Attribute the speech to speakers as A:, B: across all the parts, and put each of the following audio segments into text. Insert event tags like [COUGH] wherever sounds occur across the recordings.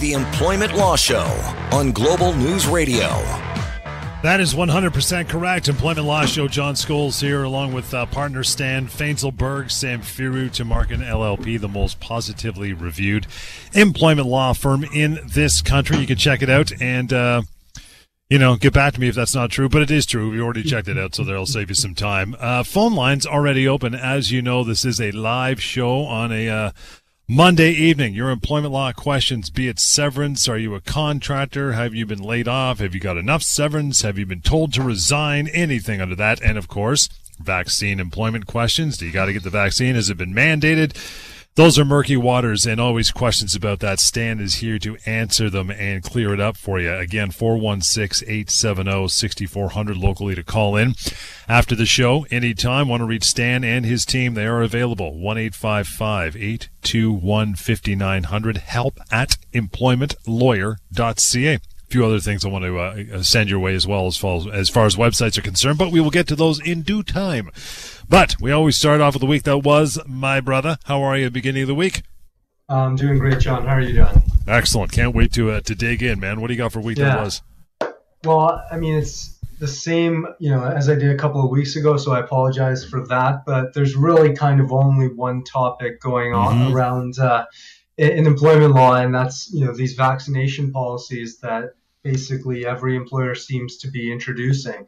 A: the Employment Law Show on Global News Radio.
B: That is 100% correct. Employment Law Show, John Scholes here, along with uh, partner Stan Fainzilberg, Samfiru Tumarkin LLP, the most positively reviewed employment law firm in this country. You can check it out and, uh, you know, get back to me if that's not true, but it is true. We already checked it out, so that'll save you some time. Uh, phone lines already open. As you know, this is a live show on a uh, Monday evening, your employment law questions, be it severance, are you a contractor? Have you been laid off? Have you got enough severance? Have you been told to resign? Anything under that. And of course, vaccine employment questions. Do you got to get the vaccine? Has it been mandated? Those are murky waters and always questions about that. Stan is here to answer them and clear it up for you. Again, 416-870-6400 locally to call in after the show anytime. Want to reach Stan and his team? They are available. 1-855-821-5900. Help at employmentlawyer.ca few other things I want to uh, send your way as well as far as, as far as websites are concerned, but we will get to those in due time. But we always start off with the week that was, my brother. How are you at the beginning of the week?
C: I'm doing great, John. How are you doing?
B: Excellent. Can't wait to uh, to dig in, man. What do you got for week yeah. that was?
C: Well, I mean, it's the same, you know, as I did a couple of weeks ago, so I apologize for that. But there's really kind of only one topic going on mm-hmm. around uh, in employment law, and that's you know these vaccination policies that basically every employer seems to be introducing.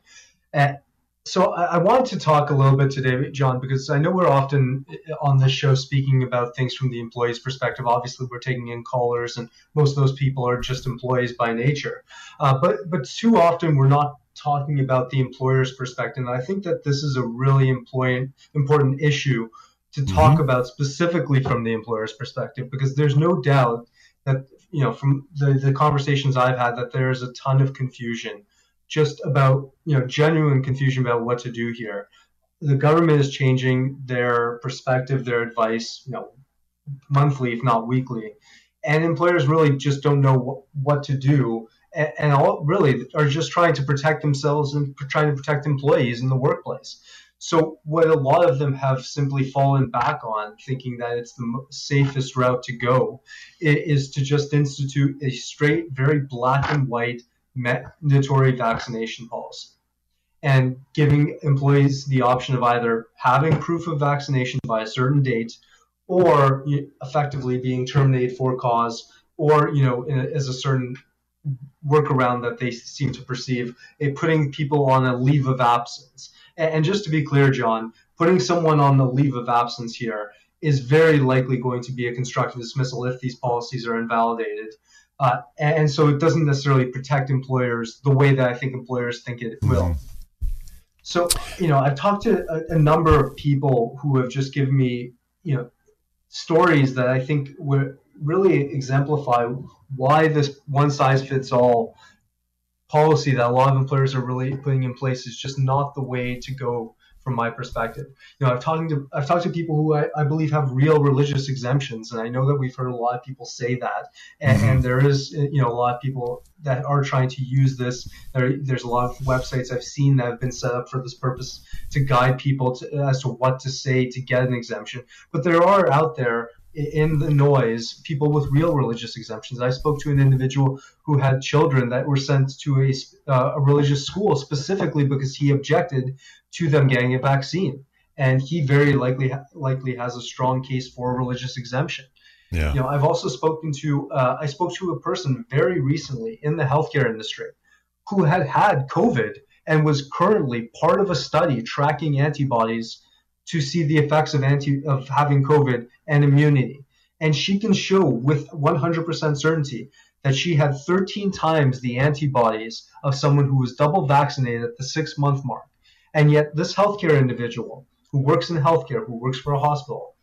C: And so I, I wanted to talk a little bit today, John, because I know we're often on this show speaking about things from the employee's perspective. Obviously, we're taking in callers, and most of those people are just employees by nature. Uh, but but too often we're not talking about the employer's perspective. And I think that this is a really important important issue to talk mm-hmm. about specifically from the employer's perspective, because there's no doubt that you know from the, the conversations I've had that there is a ton of confusion just about you know genuine confusion about what to do here. The government is changing their perspective, their advice, you know, monthly if not weekly, and employers really just don't know what, what to do, and, and all really are just trying to protect themselves and trying to protect employees in the workplace. So what a lot of them have simply fallen back on, thinking that it's the safest route to go, is to just institute a straight, very black and white mandatory vaccination policy. And giving employees the option of either having proof of vaccination by a certain date or effectively being terminated for cause or you know as a certain workaround that they seem to perceive putting people on a leave of absence and just to be clear, John, putting someone on the leave of absence here is very likely going to be a constructive dismissal if these policies are invalidated. Uh, and so it doesn't necessarily protect employers the way that I think employers think it will. Mm-hmm. So, you know, I've talked to a, a, number of people who have just given me, you know, stories that I think would really exemplify why this one size fits all policy that a lot of employers are really putting in place is just not the way to go from my perspective. You know, I've talked to I've talked to people who I, I believe have real religious exemptions, and I know that we've heard a lot of people say that, and, mm-hmm. and there is you know a lot of people that are trying to use this. There, there's a lot of websites I've seen that have been set up for this purpose to guide people to, as to what to say to get an exemption. But there are out there in the noise people with real religious exemptions. I spoke to an individual who had children that were sent to a, uh, a religious school specifically because he objected to them getting a vaccine, and he very likely likely has a strong case for a religious exemption. Yeah. You know, I've also spoken to uh, I spoke to a person very recently in the healthcare industry who had had COVID and was currently part of a study tracking antibodies to see the effects of anti of having COVID and immunity. And she can show with 100% certainty that she had 13 times the antibodies of someone who was double vaccinated at the six month mark. And yet, this healthcare individual who works in healthcare, who works for a hospital,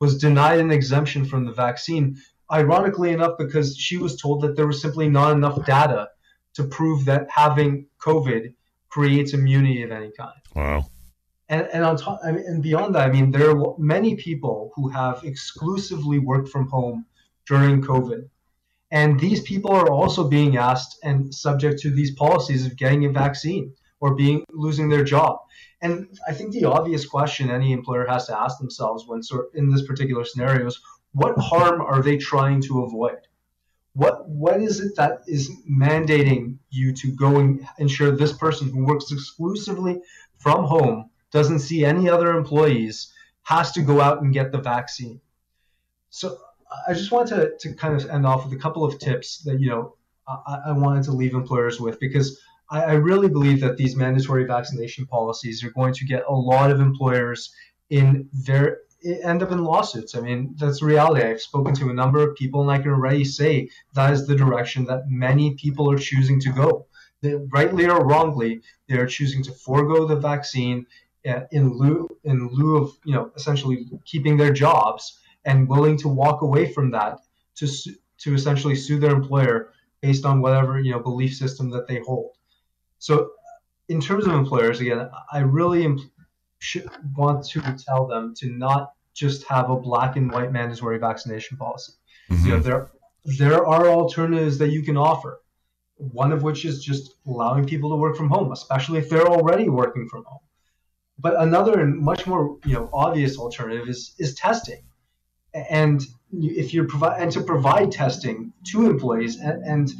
C: was denied an exemption from the vaccine, ironically enough, because she was told that there was simply not enough data to prove that having COVID creates immunity of any kind.
B: Wow
C: and and on top I mean, and beyond that, I mean, there are many people who have exclusively worked from home during COVID, and these people are also being asked and subject to these policies of getting a vaccine or being losing their job. And I think the obvious question any employer has to ask themselves when sort in this particular scenario is, what harm are they trying to avoid? What what is it that is mandating you to go and ensure this person who works exclusively from home doesn't see any other employees has to go out and get the vaccine? So I just want to, to kind of end off with a couple of tips that you know I, I wanted to leave employers with because I, I really believe that these mandatory vaccination policies are going to get a lot of employers in their end up in lawsuits. I mean, that's reality. I've spoken to a number of people, and I can already say that is the direction that many people are choosing to go. They, rightly or wrongly, they are choosing to forego the vaccine in lieu in lieu of you know essentially keeping their jobs and willing to walk away from that to to essentially sue their employer based on whatever you know belief system that they hold. So, in terms of employers, again, I really should want to tell them to not just have a black and white mandatory vaccination policy. Mm-hmm. You know, there there are alternatives that you can offer. One of which is just allowing people to work from home, especially if they're already working from home. But another and much more you know obvious alternative is is testing, and if you're provide and to provide testing to employees and, and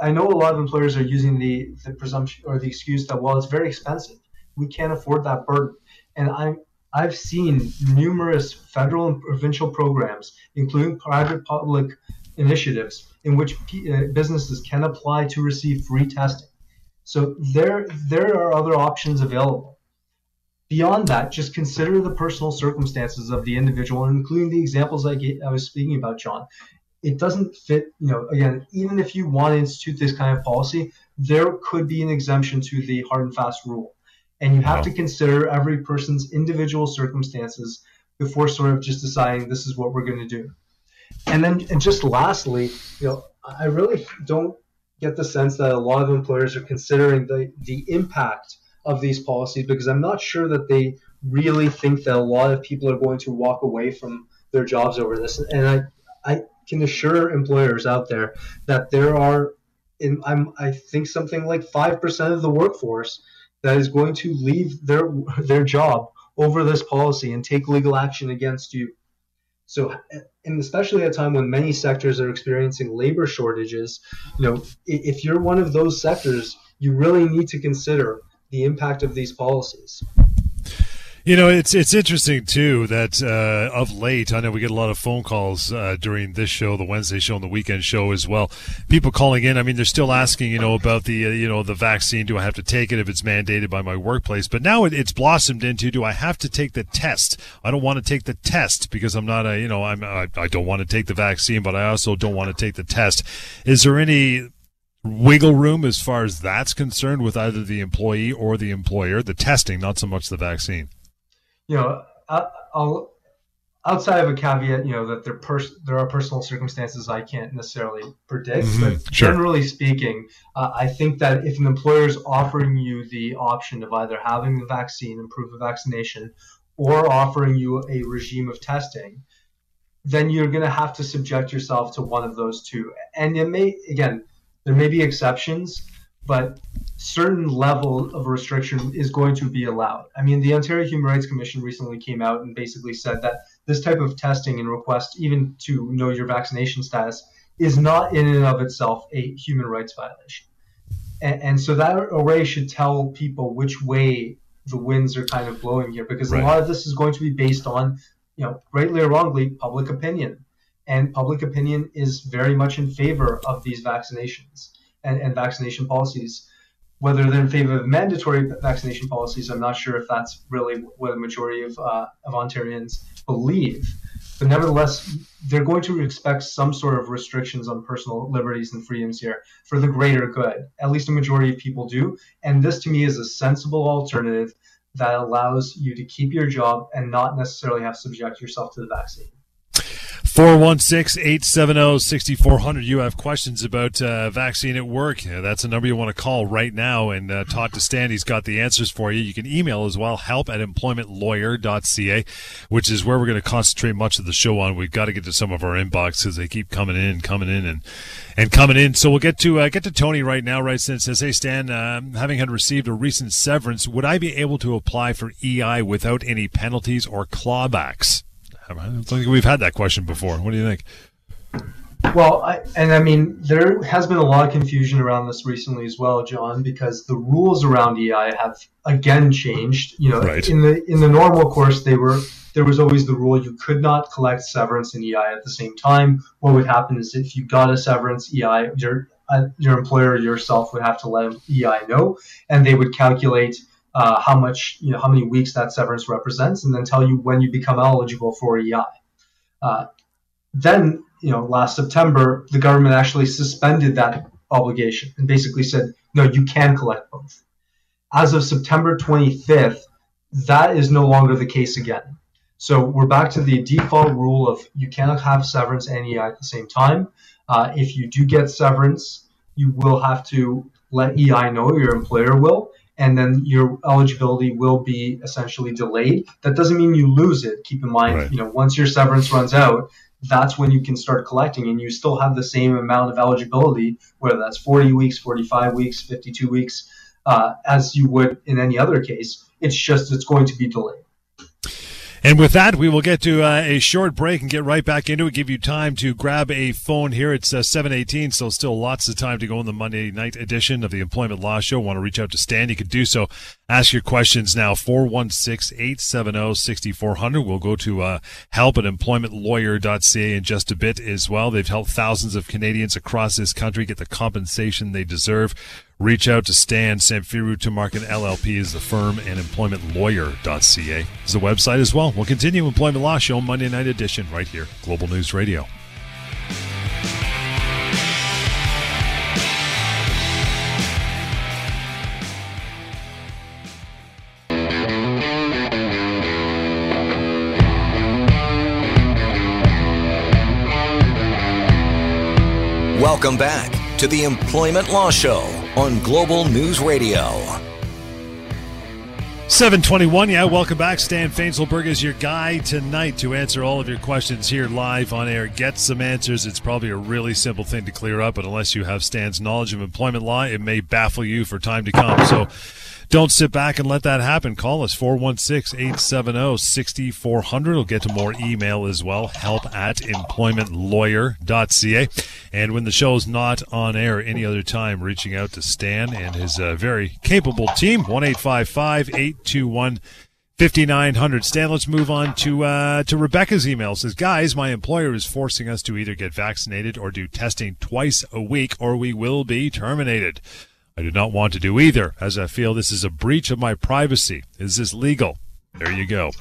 C: I know a lot of employers are using the, the presumption or the excuse that well it's very expensive we can't afford that burden and I'm I've seen numerous federal and provincial programs, including private public initiatives, in which uh, businesses can apply to receive free testing. So there, there are other options available. Beyond that, just consider the personal circumstances of the individual, including the examples I, gave, I was speaking about, John. It doesn't fit, you know, again, even if you want to institute this kind of policy, there could be an exemption to the hard and fast rule and you have wow. to consider every person's individual circumstances before sort of just deciding this is what we're going to do. And then, and just lastly, you know, I really don't get the sense that a lot of employers are considering the the impact of these policies because I'm not sure that they really think that a lot of people are going to walk away from their jobs over this. And I I can assure employers out there that there are in I'm I think something like five percent of the workforce that is going to leave their their job over this policy and take legal action against you. So, and especially at a time when many sectors are experiencing labor shortages, you know, if you're one of those sectors, you really need to consider the impact of these policies.
B: You know, it's it's interesting too that uh, of late, I know we get a lot of phone calls uh, during this show, the Wednesday show, and the weekend show as well. People calling in. I mean, they're still asking, you know, about the uh, you know the vaccine. Do I have to take it if it's mandated by my workplace? But now it, it's blossomed into, do I have to take the test? I don't want to take the test because I'm not a, you know, I'm I, I don't want to take the vaccine, but I also don't want to take the test. Is there any wiggle room as far as that's concerned with either the employee or the employer? The testing, not so much the vaccine
C: you know, I'll, outside of a caveat, you know, that there pers- there are personal circumstances I can't necessarily predict, mm-hmm. but sure. generally speaking, uh, I think that if an employer is offering you the option of either having the vaccine and proof of vaccination, or offering you a regime of testing, then you're going to have to subject yourself to one of those two. And it may, again, there may be exceptions, but certain level of restriction is going to be allowed. I mean, the Ontario Human Rights Commission recently came out and basically said that this type of testing and request, even to know your vaccination status, is not in and of itself a human rights violation. And, and so that array should tell people which way the winds are kind of blowing here, because right. a lot of this is going to be based on, you know, rightly or wrongly, public opinion. And public opinion is very much in favor of these vaccinations and, and vaccination policies. Whether they're in favor of mandatory vaccination policies, I'm not sure if that's really what a majority of, uh, of Ontarians believe. But nevertheless, they're going to expect some sort of restrictions on personal liberties and freedoms here for the greater good. At least a majority of people do. And this to me is a sensible alternative that allows you to keep your job and not necessarily have to subject yourself to the vaccine.
B: 416 870 6400. You have questions about uh, vaccine at work. Yeah, that's a number you want to call right now and uh, talk to Stan. He's got the answers for you. You can email as well, help at employmentlawyer.ca, which is where we're going to concentrate much of the show on. We've got to get to some of our inboxes. They keep coming in, coming in, and and coming in. So we'll get to uh, get to Tony right now. Right, since says, "Hey Stan, um, having had received a recent severance, would I be able to apply for EI without any penalties or clawbacks?" Think we've had that question before. What do you think?
C: Well, I, and I mean, there has been a lot of confusion around this recently as well, John, because the rules around EI have again changed. You know,
B: right.
C: in the in the normal course, they were there was always the rule you could not collect severance and EI at the same time. What would happen is if you got a severance, EI your uh, your employer yourself would have to let EI know, and they would calculate uh, how much you know how many weeks that severance represents, and then tell you when you become eligible for EI. Uh, then you know last September the government actually suspended that obligation and basically said no you can collect both. As of September 25th, that is no longer the case again. So we're back to the default rule of you cannot have severance and EI at the same time. Uh, if you do get severance, you will have to let EI know, your employer will, and then your eligibility will be essentially delayed. That doesn't mean you lose it. Keep in mind, right. you know, once your severance runs out, that's when you can start collecting and you still have the same amount of eligibility, whether that's 40 weeks, 45 weeks, 52 weeks, uh, as you would in any other case. It's just it's going to be delayed.
B: And with that, we will get to uh, a short break and get right back into it. Give you time to grab a phone here. It's uh, 718, so still lots of time to go in the Monday night edition of the Employment Law Show. Want to reach out to Stan? You can do so. Ask your questions now, 416-870-6400. We'll go to uh, help at employmentlawyer.ca in just a bit as well. They've helped thousands of Canadians across this country get the compensation they deserve. Reach out to Stan Samfiru Tumarkin LLP is the firm and employmentlawyer.ca is the website as well. We'll continue Employment Law Show Monday night edition right here, Global News Radio.
A: Welcome back to the Employment Law Show on Global News Radio.
B: 721, yeah, welcome back. Stan Fainzilberg is your guy tonight to answer all of your questions here live on air. Get some answers. It's probably a really simple thing to clear up, but unless you have Stan's knowledge of employment law, it may baffle you for time to come. So don't sit back and let that happen. Call us 416-870-6400. We'll get to more email as well. Help at employmentlawyer.ca. And when the show's not on air any other time, reaching out to Stan and his uh, very capable team, 1-855-821 5900 Stan, let's move on to uh, to Rebecca's email. It says, guys, my employer is forcing us to either get vaccinated or do testing twice a week, or we will be terminated. I do not want to do either, as I feel this is a breach of my privacy. Is this legal? There you go.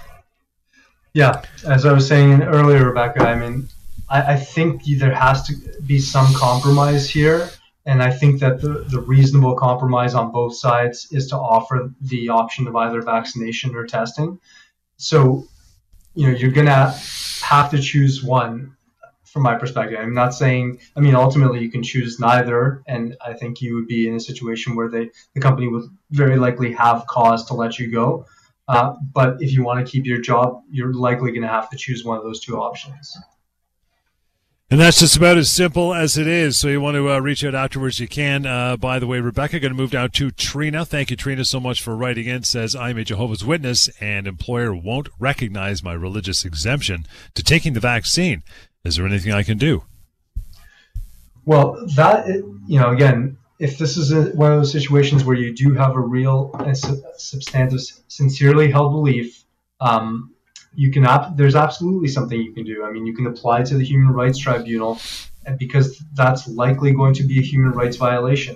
C: Yeah, as I was saying earlier, Rebecca, I mean, I, I think there has to be some compromise here. And I think that the, the reasonable compromise on both sides is to offer the option of either vaccination or testing. So, you know, you're going to have to choose one from my perspective. I'm not saying, I mean, ultimately you can choose neither, and I think you would be in a situation where they, the company would very likely have cause to let you go. Uh, but if you want to keep your job, you're likely going to have to choose one of those two options.
B: And that's just about as simple as it is. So you want to uh, reach out afterwards, you can. Uh, by the way, Rebecca, going to move down to Trina. Thank you, Trina, so much for writing in. Says I'm a Jehovah's Witness, and employer won't recognize my religious exemption to taking the vaccine. Is there anything I can do?
C: Well, that you know, again, if this is a, one of those situations where you do have a real and substantive, sincerely held belief, um, you can there's absolutely something you can do. I mean, you can apply to the Human Rights Tribunal, because that's likely going to be a human rights violation.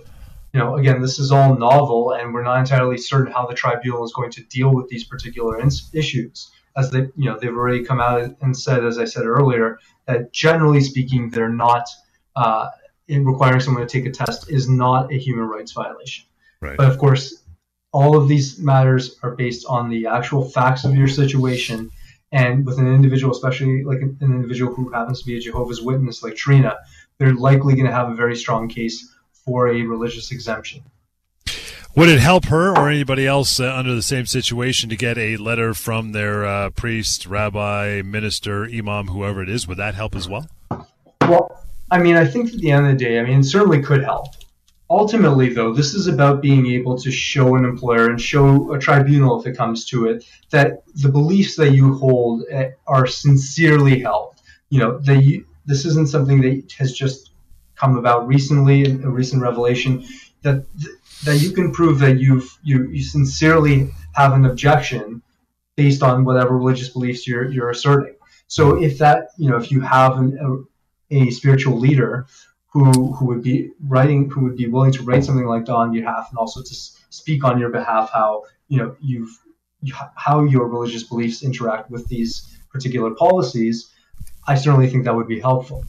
C: You know, again, this is all novel, and we're not entirely certain how the tribunal is going to deal with these particular issues as they, you know, they've already come out and said, as I said earlier, that generally speaking, they're not uh, in requiring someone to take a test is not a human rights violation.
B: Right.
C: But of course, all of these matters are based on the actual facts of your situation. And with an individual, especially like an individual who happens to be a Jehovah's Witness like Trina, they're likely going to have a very strong case for a religious exemption.
B: Would it help her or anybody else uh, under the same situation to get a letter from their uh, priest, rabbi, minister, imam, whoever it is? Would that help as well?
C: Well, I mean, I think at the end of the day, I mean, it certainly could help. Ultimately, though, this is about being able to show an employer and show a tribunal, if it comes to it, that the beliefs that you hold eh, are sincerely held. You know, that you, this isn't something that has just come about recently, a recent revelation. That that you can prove that you've you, you sincerely have an objection based on whatever religious beliefs you're you're asserting. So if that you know if you have an, a, a spiritual leader who who would be writing who would be willing to write something like that on your behalf and also to speak on your behalf how you know you've how your religious beliefs interact with these particular policies, I certainly think that would be helpful.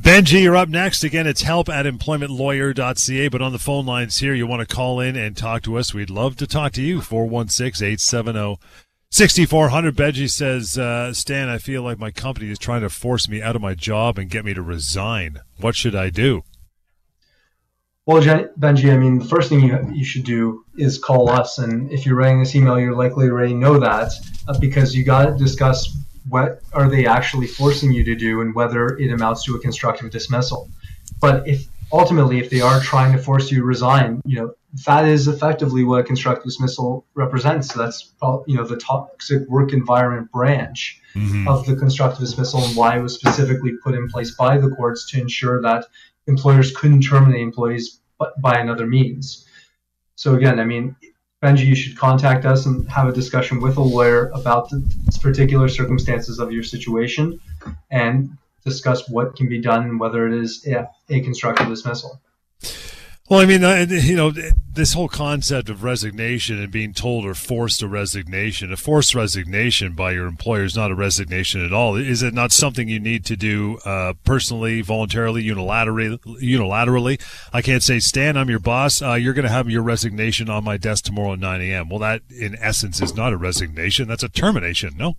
B: Benji, you're up next. Again, it's help at employmentlawyer.ca. But on the phone lines here, you want to call in and talk to us. We'd love to talk to you. 416 870 6400. Benji says, uh, Stan, I feel like my company is trying to force me out of my job and get me to resign. What should I do?
C: Well, Benji, I mean, the first thing you, you should do is call us. And if you're writing this email, you're likely already know that uh, because you got to discuss what are they actually forcing you to do and whether it amounts to a constructive dismissal. But if ultimately, if they are trying to force you to resign, you know, that is effectively what a constructive dismissal represents. So that's you know the toxic work environment branch mm-hmm. of the constructive dismissal and why it was specifically put in place by the courts to ensure that employers couldn't terminate employees by another means. So again, I mean, Benji, you should contact us and have a discussion with a lawyer about the particular circumstances of your situation and discuss what can be done whether it is a constructive dismissal.
B: Well, I mean, you know, this whole concept of resignation and being told or forced a resignation, a forced resignation by your employer is not a resignation at all. Is it not something you need to do uh, personally, voluntarily, unilaterally? Unilaterally, I can't say, Stan, I'm your boss. Uh, you're going to have your resignation on my desk tomorrow at 9 a.m. Well, that in essence is not a resignation. That's a termination. No.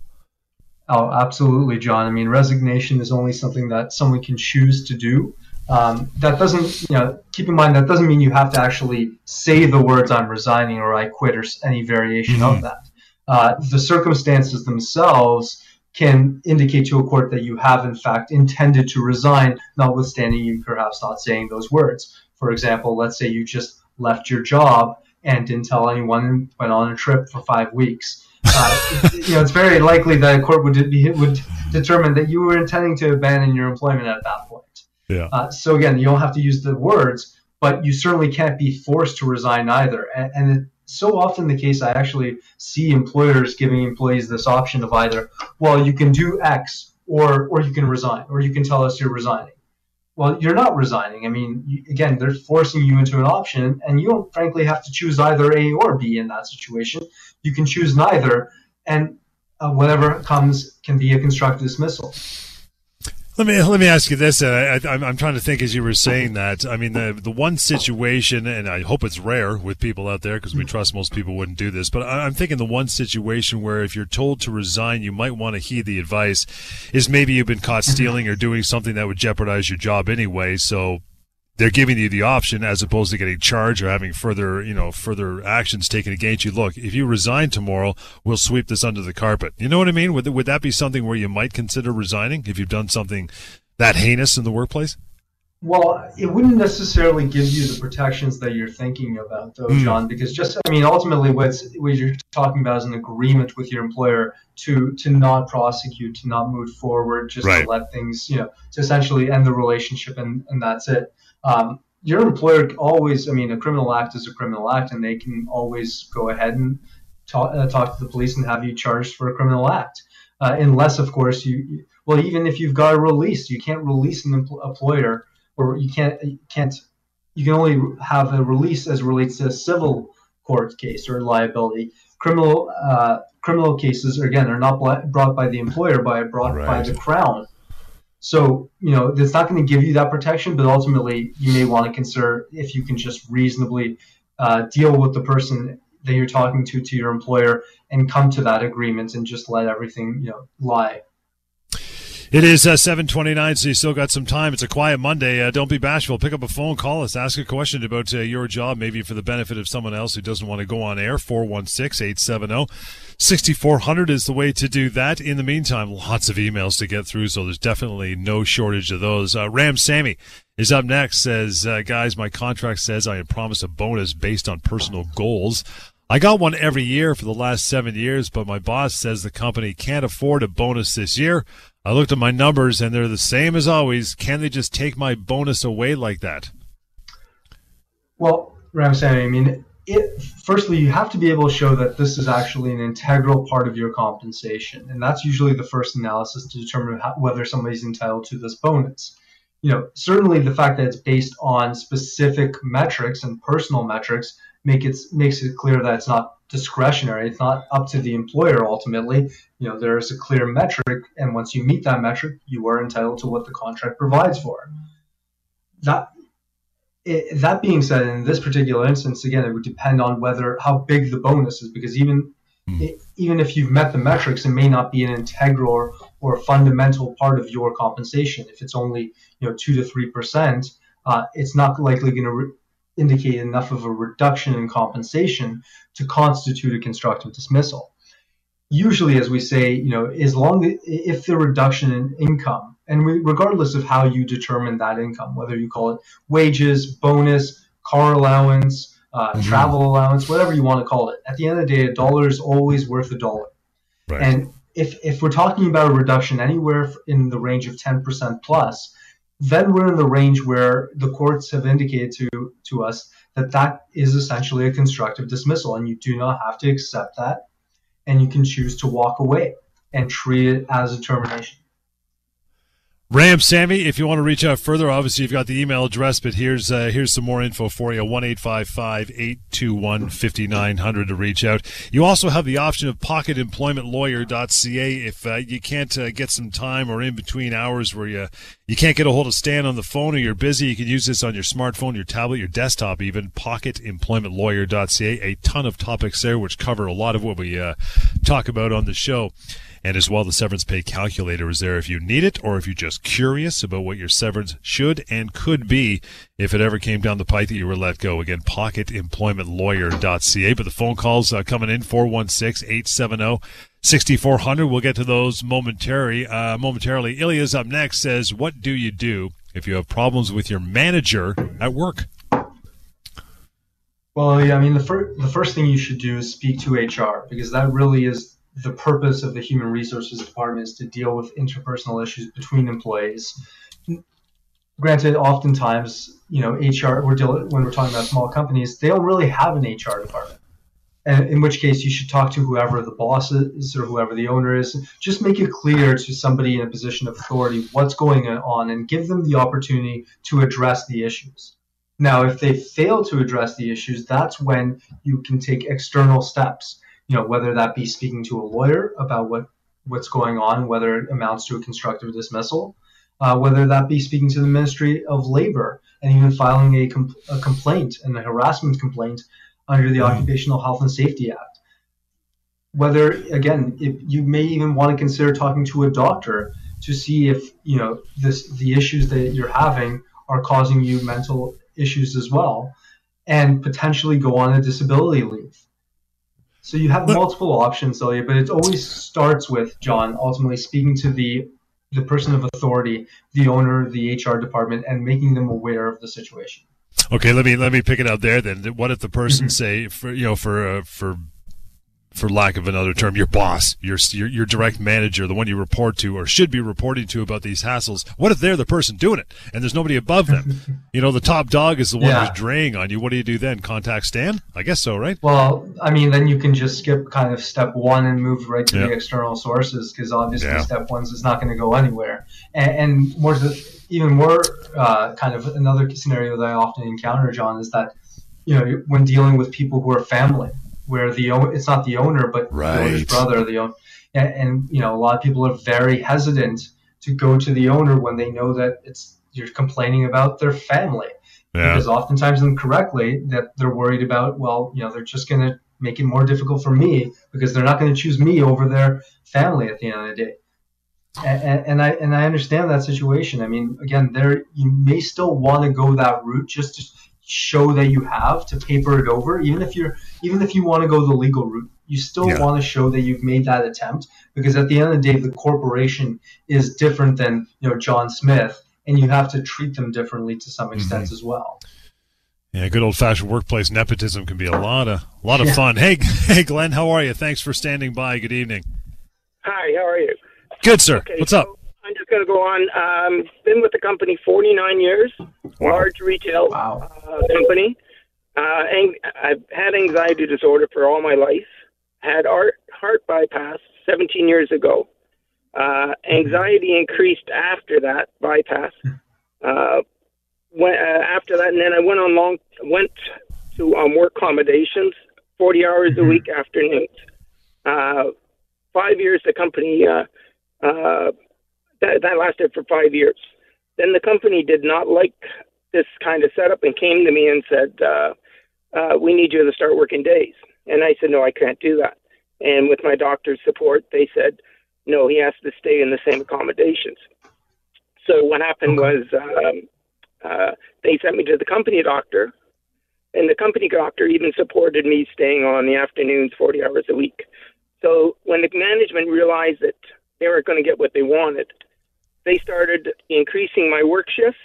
C: Oh, absolutely, John. I mean, resignation is only something that someone can choose to do. Um, that doesn't, you know, keep in mind that doesn't mean you have to actually say the words "I'm resigning" or "I quit" or any variation mm-hmm. of that. Uh, the circumstances themselves can indicate to a court that you have in fact intended to resign, notwithstanding you perhaps not saying those words. For example, let's say you just left your job and didn't tell anyone and went on a trip for five weeks. Uh, [LAUGHS] you know, it's very likely that a court would be, would determine that you were intending to abandon your employment at that point.
B: Yeah. Uh,
C: so again, you don't have to use the words, but you certainly can't be forced to resign either. And, and it's so often the case, I actually see employers giving employees this option of either, well, you can do X, or or you can resign, or you can tell us you're resigning. Well, you're not resigning. I mean, you, again, they're forcing you into an option, and you don't frankly have to choose either A or B in that situation. You can choose neither, and uh, whatever comes can be a constructive dismissal.
B: Let me let me ask you this. I, am trying to think as you were saying that. I mean, the the one situation, and I hope it's rare with people out there because we mm. trust most people wouldn't do this. But I'm thinking the one situation where if you're told to resign, you might want to heed the advice. Is maybe you've been caught stealing or doing something that would jeopardize your job anyway. So they're giving you the option as opposed to getting charged or having further, you know, further actions taken against you. Look, if you resign tomorrow, we'll sweep this under the carpet. You know what I mean? Would would that be something where you might consider resigning if you've done something that heinous in the workplace?
C: Well, it wouldn't necessarily give you the protections that you're thinking about, though, mm. John. Because just, I mean, ultimately, what's what you're talking about is an agreement with your employer to to not prosecute, to not move forward, just right. to let things, you know, to essentially end the relationship, and and that's it. Um, your employer always, I mean, a criminal act is a criminal act, and they can always go ahead and talk, uh, talk to the police and have you charged for a criminal act. Uh, unless, of course, you, well, even if you've got a release, you can't release an empl- employer, or you can't, you can't, you can only have a release as relates to a civil court case or liability. Criminal, uh, criminal cases, again, are not brought by the employer, but brought right. by the crown. So, you know, it's not going to give you that protection, but ultimately you may want to consider if you can just reasonably uh, deal with the person that you're talking to, to your employer, and come to that agreement and just let everything, you know, lie.
B: It is uh, 729, so you still got some time. It's a quiet Monday. Uh, don't be bashful. Pick up a phone, call us, ask a question about uh, your job, maybe for the benefit of someone else who doesn't want to go on air. 416 870 6400 is the way to do that. In the meantime, lots of emails to get through, so there's definitely no shortage of those. Uh, Ram Sammy is up next, says, uh, Guys, my contract says I am promised a bonus based on personal goals. I got one every year for the last seven years, but my boss says the company can't afford a bonus this year. I looked at my numbers and they're the same as always. Can they just take my bonus away like that?
C: Well, Ramsamy, I mean, it, firstly, you have to be able to show that this is actually an integral part of your compensation, and that's usually the first analysis to determine how, whether somebody's entitled to this bonus. You know, certainly the fact that it's based on specific metrics and personal metrics make it makes it clear that it's not discretionary. It's not up to the employer ultimately. You know, there is a clear metric, and once you meet that metric, you are entitled to what the contract provides for. That it, that being said, in this particular instance, again, it would depend on whether how big the bonus is, because even mm. it, even if you've met the metrics, it may not be an integral or, or fundamental part of your compensation. If it's only you know two to three percent, uh, it's not likely going to re- indicate enough of a reduction in compensation to constitute a constructive dismissal. Usually, as we say, you know, as long as, if the reduction in income and re- regardless of how you determine that income, whether you call it wages, bonus, car allowance, uh, mm-hmm. travel allowance, whatever you want to call it, at the end of the day, a dollar is always worth a dollar. Right. And if, if we're talking about a reduction anywhere in the range of 10% plus, then we're in the range where the courts have indicated to, to us that that is essentially a constructive dismissal, and you do not have to accept that, and you can choose to walk away and treat it as a termination.
B: Ram Sammy, if you want to reach out further, obviously you've got the email address, but here's uh, here's some more info for you. One eight five five eight two one fifty nine hundred to reach out. You also have the option of pocketemploymentlawyer.ca if uh, you can't uh, get some time or in between hours where you you can't get a hold of Stan on the phone or you're busy. You can use this on your smartphone, your tablet, your desktop, even pocketemploymentlawyer.ca. A ton of topics there which cover a lot of what we uh, talk about on the show. And as well, the severance pay calculator is there if you need it or if you're just curious about what your severance should and could be if it ever came down the pipe that you were let go. Again, pocketemploymentlawyer.ca. But the phone calls uh, coming in 416 870 6400. We'll get to those momentarily. Uh, momentarily. Ilya's up next says, What do you do if you have problems with your manager at work?
C: Well, yeah, I mean, the, fir- the first thing you should do is speak to HR because that really is the purpose of the human resources department is to deal with interpersonal issues between employees. Granted, oftentimes, you know, HR, we're dealing, when we're talking about small companies, they don't really have an HR department. And in which case, you should talk to whoever the boss is or whoever the owner is. Just make it clear to somebody in a position of authority what's going on and give them the opportunity to address the issues. Now, if they fail to address the issues, that's when you can take external steps you know, whether that be speaking to a lawyer about what what's going on, whether it amounts to a constructive dismissal, uh, whether that be speaking to the Ministry of Labor and even filing a, com- a complaint and a harassment complaint under the mm-hmm. Occupational Health and Safety Act. Whether again, if you may even want to consider talking to a doctor to see if you know this the issues that you're having are causing you mental issues as well, and potentially go on a disability leave. So you have multiple options, Ilya, but it always starts with John ultimately speaking to the the person of authority, the owner, the HR department, and making them aware of the situation.
B: Okay, let me let me pick it out there. Then, what if the person mm-hmm. say for you know for uh, for for lack of another term, your boss, your, your, your direct manager, the one you report to or should be reporting to about these hassles. What if they're the person doing it and there's nobody above them? [LAUGHS] you know, the top dog is the one yeah. who's draying on you. What do you do then? Contact Stan? I guess so, right?
C: Well, I mean, then you can just skip kind of step one and move right to the external sources because obviously yeah. step one is not going to go anywhere. And, and more the, even more uh, kind of another scenario that I often encounter, John, is that you know when dealing with people who are family where the it's not the owner but right. the owner's brother the owner and, and, you know a lot of people are very hesitant to go to the owner when they know that it's you're complaining about their family yeah. because oftentimes incorrectly that they're worried about well you know they're just going to make it more difficult for me because they're not going to choose me over their family at the end of the day and, and, I and I understand that situation. I mean, again, there you may still want to go that route just to show that you have to paper it over even if you're even if you want to go the legal route you still yeah. want to show that you've made that attempt because at the end of the day the corporation is different than you know john smith and you have to treat them differently to some extent mm-hmm. as well
B: yeah, good old fashioned workplace nepotism can be a lot of a lot of yeah. fun. Hey, [LAUGHS] hey, Glenn, how are you? Thanks for standing by. Good evening.
D: Hi, how are you?
B: Good, sir. Okay, What's so, up?
D: I'm just going to go on. Um, been with the company 49 years, large retail
C: Wow.
D: uh, company. Uh, and I've had anxiety disorder for all my life. Had heart heart bypass 17 years ago. Uh, anxiety increased after that bypass. Uh, went, uh, after that, and then I went on long went to um, work accommodations, 40 hours a week afternoons. Uh, five years the company uh, uh, that, that lasted for five years. Then the company did not like this kind of setup and came to me and said, uh, uh, "We need you to start working days." And I said, "No, I can't do that." And with my doctor's support, they said, "No, he has to stay in the same accommodations." So what happened was um, uh, they sent me to the company doctor, and the company doctor even supported me staying on the afternoons 40 hours a week. So when the management realized that they weren't going to get what they wanted, they started increasing my work shifts,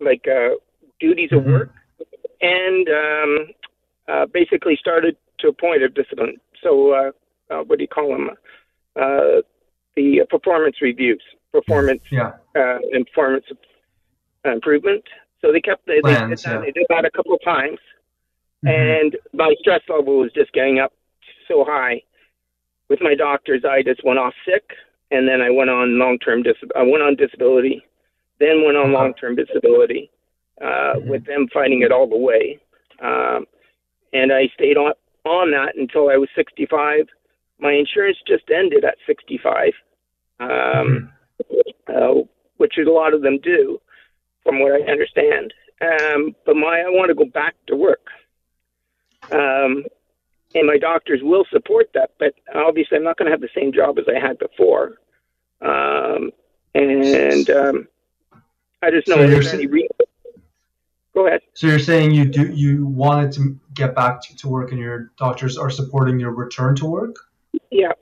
D: like uh, duties of work, and um, uh, basically started to a point of discipline. So uh, uh, what do you call them? Uh, the performance reviews, performance
C: Yeah.
D: uh, and performance improvement. So they kept they, they, did that,
C: yeah.
D: they did that a couple of times,
C: Mhm.
D: and my stress level was just getting up so high. With my doctors, I just went off sick, and then I went on long term dis- I went on disability, then went on long term disability, uh,
C: Mhm.
D: with them fighting it all the way, um, and I stayed on on that until I was 65. My insurance just ended at 65, um, uh, which is a lot of them do, from what I understand. Um, but my I want to go back to work. Um, and my doctors will support that, but obviously I'm not going to have the same job as I had before. Um, and um, I just know
C: So
D: there's any re- Go ahead.
C: So you're saying you do you wanted to get back to, to work, and your doctors are supporting your return to work.
D: Yeah.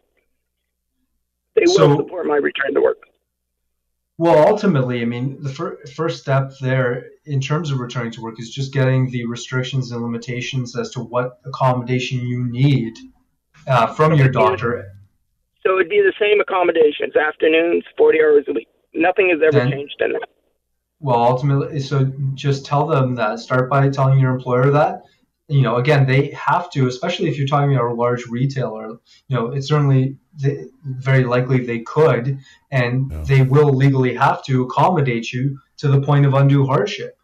D: They will
C: So-
D: support my return to work.
C: Well, ultimately, I mean, the fir- first step there in terms of returning to work is just getting the restrictions and limitations as to what accommodation you need uh, from your doctor.
D: So it'd be the same accommodations, afternoons, 40 hours a week. Nothing has ever
C: Then-
D: changed in that.
C: Well, ultimately, so just tell them that. Start by telling your employer that. You know, again, they have to, especially if you're talking about a large retailer. You know, it's certainly they, very likely they could, and
B: Yeah.
C: they will legally have to accommodate you to the point of undue hardship.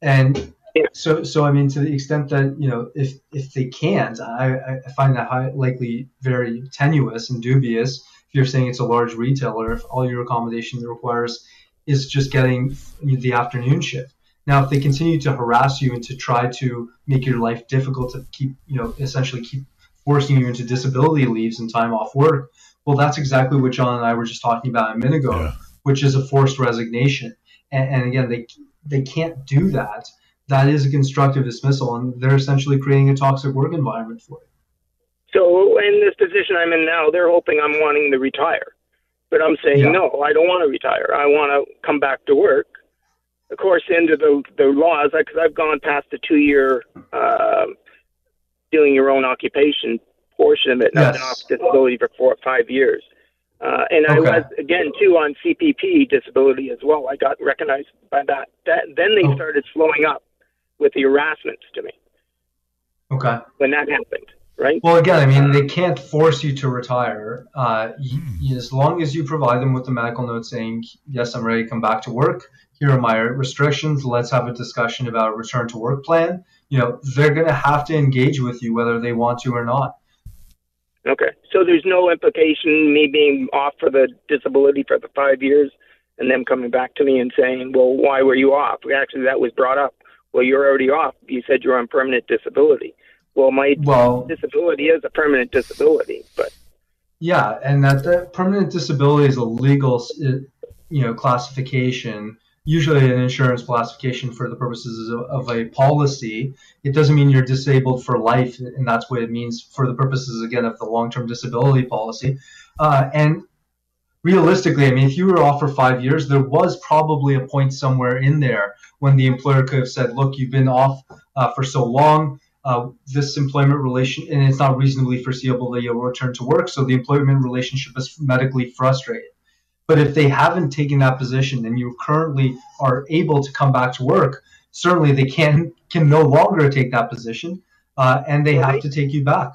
C: And so, so I mean, to the extent that you know, if if they can't, I, I find that high, likely very tenuous and dubious. If you're saying it's a large retailer, if all your accommodation requires is just getting the afternoon shift. Now, if they continue to harass you and to try to make your life difficult to keep, you know, essentially keep forcing you into disability leaves and time off work, well, that's exactly what John and I were just talking about a minute ago,
B: Yeah.
C: which is a forced resignation. And, and again, they they can't do that. That is a constructive dismissal, and they're essentially creating a toxic work environment for you.
D: So in this position I'm in now, they're hoping I'm wanting to retire. But I'm saying,
C: Yeah.
D: no, I don't want to retire. I want to come back to work. Of course, into the, the laws, because I've gone past the two year um doing your own occupation portion of it, and I've been
C: Yes.
D: off disability for four or five years. Uh, and I was, again, too, on CPP disability as well. I got recognized by that. that then they
C: Oh.
D: started slowing up with the harassments to me
C: Okay.
D: when that happened, right?
C: Well, again, I mean, they can't force you to retire. Uh, y- y- as long as you provide them with the medical note saying, "Yes, I'm ready to come back to work. Here are my restrictions. Let's have a discussion about a return to work plan." You know, they're going to have to engage with you whether they want to or not.
D: Okay. So there's no implication me being off for the disability for the five years and them coming back to me and saying, well, why were you off? Actually, that was brought up. Well, you're already off. You said you're on permanent disability. Well, my
C: Well,
D: disability is a permanent disability, but
C: Yeah, and that the permanent disability is a legal, you know, classification. Usually, an insurance classification for the purposes of, of a policy. It doesn't mean you're disabled for life, and that's what it means for the purposes again of the long-term disability policy. Uh, and realistically, I mean, if you were off for five years, there was probably a point somewhere in there when the employer could have said, "Look, you've been off uh, for so long." Uh, this employment relation, and it's not reasonably foreseeable that you'll return to work. So the employment relationship is medically frustrated. But if they haven't taken that position and you currently are able to come back to work, certainly they can can no longer take that position, uh, and they well, have they, to take you back.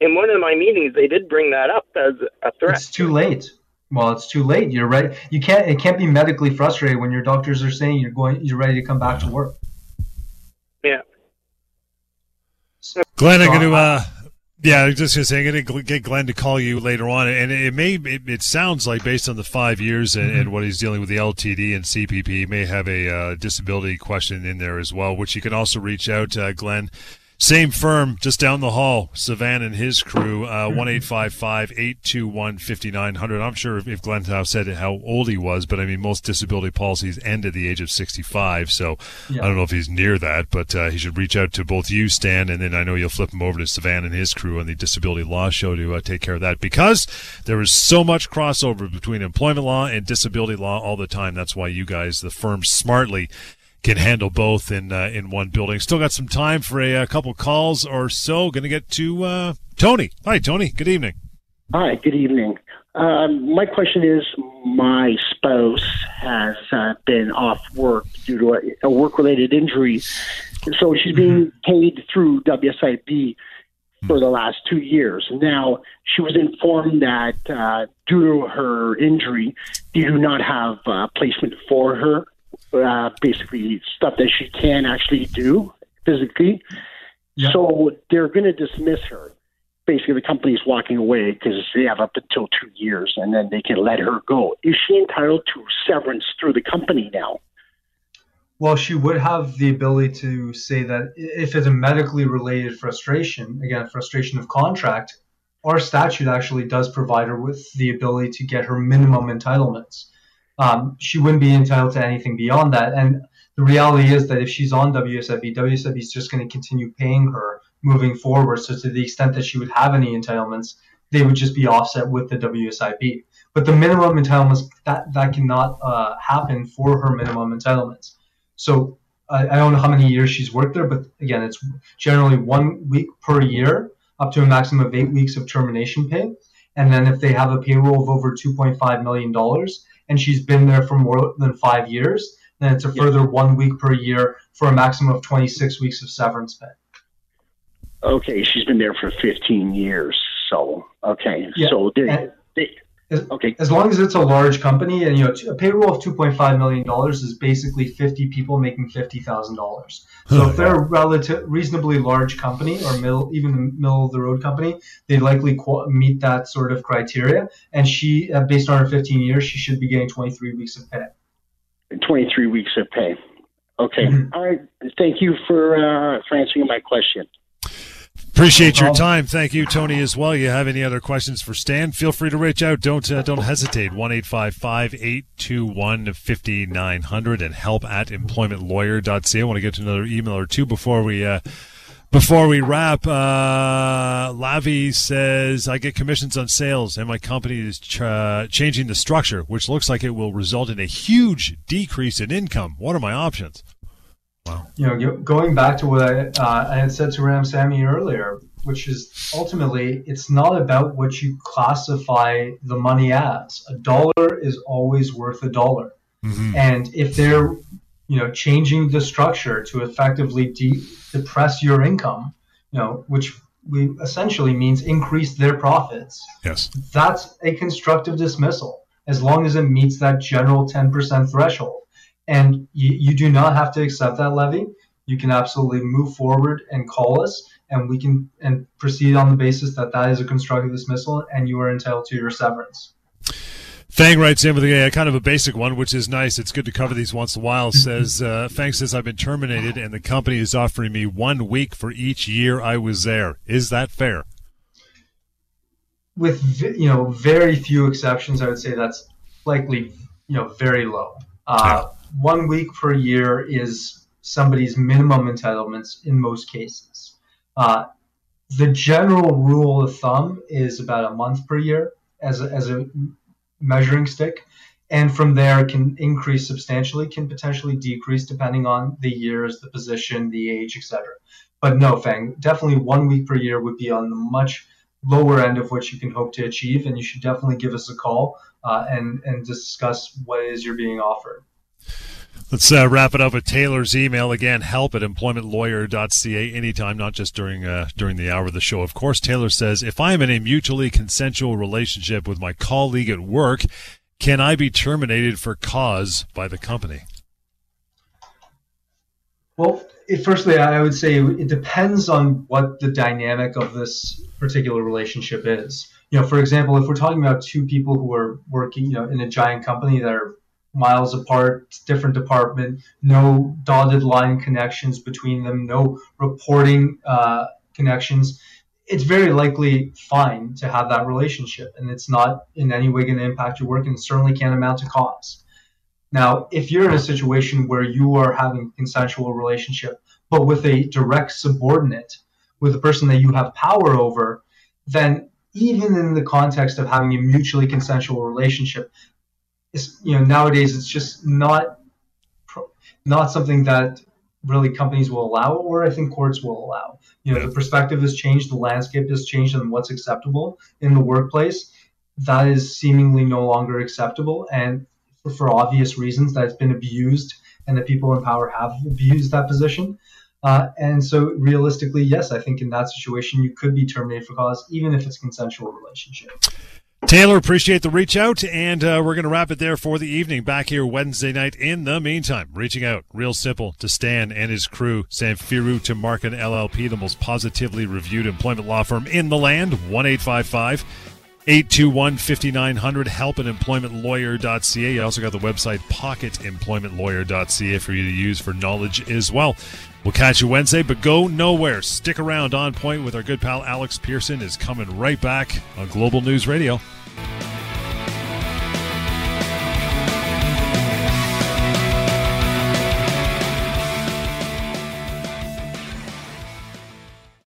D: In one of my meetings, they did bring that up as a threat.
C: It's too late. Well, it's too late. You're right. You can't. It can't be medically frustrated when your doctors are saying you're going. You're ready to come back to work.
D: Yeah.
B: So, Glenn, I'm going to. Uh, yeah, I was just going to say, I'm going to get Glenn to call you later on, and it may. It, it sounds like based on the five years and, mm-hmm. and, what he's dealing with the LTD and CPP, he may have a uh, disability question in there as well, which you can also reach out, uh, Glenn same firm, just down the hall, Sivan and his crew, uh, 1-855-821-5900. I'm sure if Glenn Howe said how old he was, but I mean, most disability policies end at the age of 65, so yeah. I don't know if he's near that, but uh, he should reach out to both you, Stan, and then I know you'll flip him over to Sivan and his crew on the Disability Law Show to uh, take care of that, because there is so much crossover between employment law and disability law all the time. That's why you guys, the firm, smartly can handle both in uh, in one building. Still got some time for a, a couple calls or so. Going to get to uh, Tony. Hi, Tony. Good evening.
E: Hi. Good evening. Um, my question is: My spouse has uh, been off work due to a, a work-related injury, so she's being mm-hmm. paid through WSIB for the last two years. Now, she was informed that uh, due to her injury, they do not have uh, placement for her uh, basically stuff that she can actually do physically. Yeah. So they're going to dismiss her. Basically, the company's walking away because they have up until two years, and then they can let her go. Is she entitled to severance through the company now?
C: Well, she would have the ability to say that if it's a medically related frustration, again, frustration of contract, our statute actually does provide her with the ability to get her minimum entitlements um, she wouldn't be entitled to anything beyond that. And the reality is that if she's on WSIB, WSIB is just going to continue paying her moving forward. So to the extent that she would have any entitlements, they would just be offset with the WSIB. But the minimum entitlements that that cannot uh, happen for her minimum entitlements. So I, I don't know how many years she's worked there, but again, it's generally one week per year, up to a maximum of eight weeks of termination pay. And then if they have a payroll of over $2.5 million, and she's been there for more than five years, then it's a further one week per year for a maximum of 26 weeks of severance pay.
E: Okay, she's been there for 15 years. So, okay. Yeah. So they, they,
C: as, okay. As long as it's a large company, and you know, a payroll of two point five million dollars is basically fifty people making fifty thousand dollars. So if they're a relative, reasonably large company or middle, even the middle of the road company, they likely meet that sort of criteria. And she, uh, based on her fifteen years, she should be getting twenty three weeks of pay.
E: Twenty three weeks of pay. Okay. Mm-hmm. All right. Thank you for uh, for answering my question.
B: Appreciate your time. Thank you, Tony, as well. You have any other questions for Stan? Feel free to reach out. Don't uh, don't hesitate. One eight five five eight two one fifty nine hundred and help at employmentlawyer.ca. I want to get to another email or two before we uh, before we wrap. Uh, Lavi says I get commissions on sales, and my company is ch- changing the structure, which looks like it will result in a huge decrease in income. What are my options?
C: Wow. You know, going back to what I, uh, I had said to Ram Sammy earlier, which is ultimately it's not about what you classify the money as. A dollar is always worth a dollar, mm-hmm. and if they're you know changing the structure to effectively de- depress your income, you know, which we essentially means increase their profits.
B: Yes,
C: that's a constructive dismissal as long as it meets that general 10% threshold and you, you do not have to accept that levy. You can absolutely move forward and call us, and we can and proceed on the basis that that is a constructive dismissal, and you are entitled to your severance.
B: Fang writes in with a kind of a basic one, which is nice. It's good to cover these once in a while. Says uh, Fang says I've been terminated, and the company is offering me one week for each year I was there. Is that fair?
C: With you know very few exceptions, I would say that's likely you know very low. Uh, yeah one week per year is somebody's minimum entitlements in most cases. Uh, the general rule of thumb is about a month per year as a, as a measuring stick. And from there, can increase substantially, can potentially decrease depending on the years, the position, the age, etc. But no, Fang, definitely one week per year would be on the much lower end of what you can hope to achieve, and you should definitely give us a call uh, and and discuss what it is you're being offered.
B: Let's uh, wrap it up with Taylor's email again. Help at employmentlawyer.ca anytime, not just during uh, during the hour of the show. Of course, Taylor says if I am in a mutually consensual relationship with my colleague at work, can I be terminated for cause by the company?
C: Well, firstly, I would say it depends on what the dynamic of this particular relationship is. You know, for example, if we're talking about two people who are working, you know, in a giant company that are miles apart, different department, no dotted line connections between them, no reporting uh, connections, it's very likely fine to have that relationship, and it's not in any way going to impact your work, and certainly can't amount to cause. Now, if you're in a situation where you are having a consensual relationship, but with a direct subordinate, with a person that you have power over, then even in the context of having a mutually consensual relationship, you know nowadays it's just not not something that really companies will allow or I think courts will allow. You know, the perspective has changed, the landscape has changed on what's acceptable in the workplace. That is seemingly no longer acceptable. And for, for obvious reasons that it's been abused and the people in power have abused that position. Uh, and so realistically, yes, I think in that situation you could be terminated for cause, even if it's consensual relationship.
B: Taylor, appreciate the reach out, and uh, we're going to wrap it there for the evening. Back here Wednesday night. In the meantime, reaching out, real simple, to Stan and his crew. Samfiru Tumarkin LLP, the most positively reviewed employment law firm in the land. One eight five five. 821 5900 help at employmentlawyer.ca. You also got the website pocketemploymentlawyer.ca for you to use for knowledge as well. We'll catch you Wednesday, but go nowhere. Stick around on point with our good pal Alex Pierson is coming right back on Global News Radio. Bye.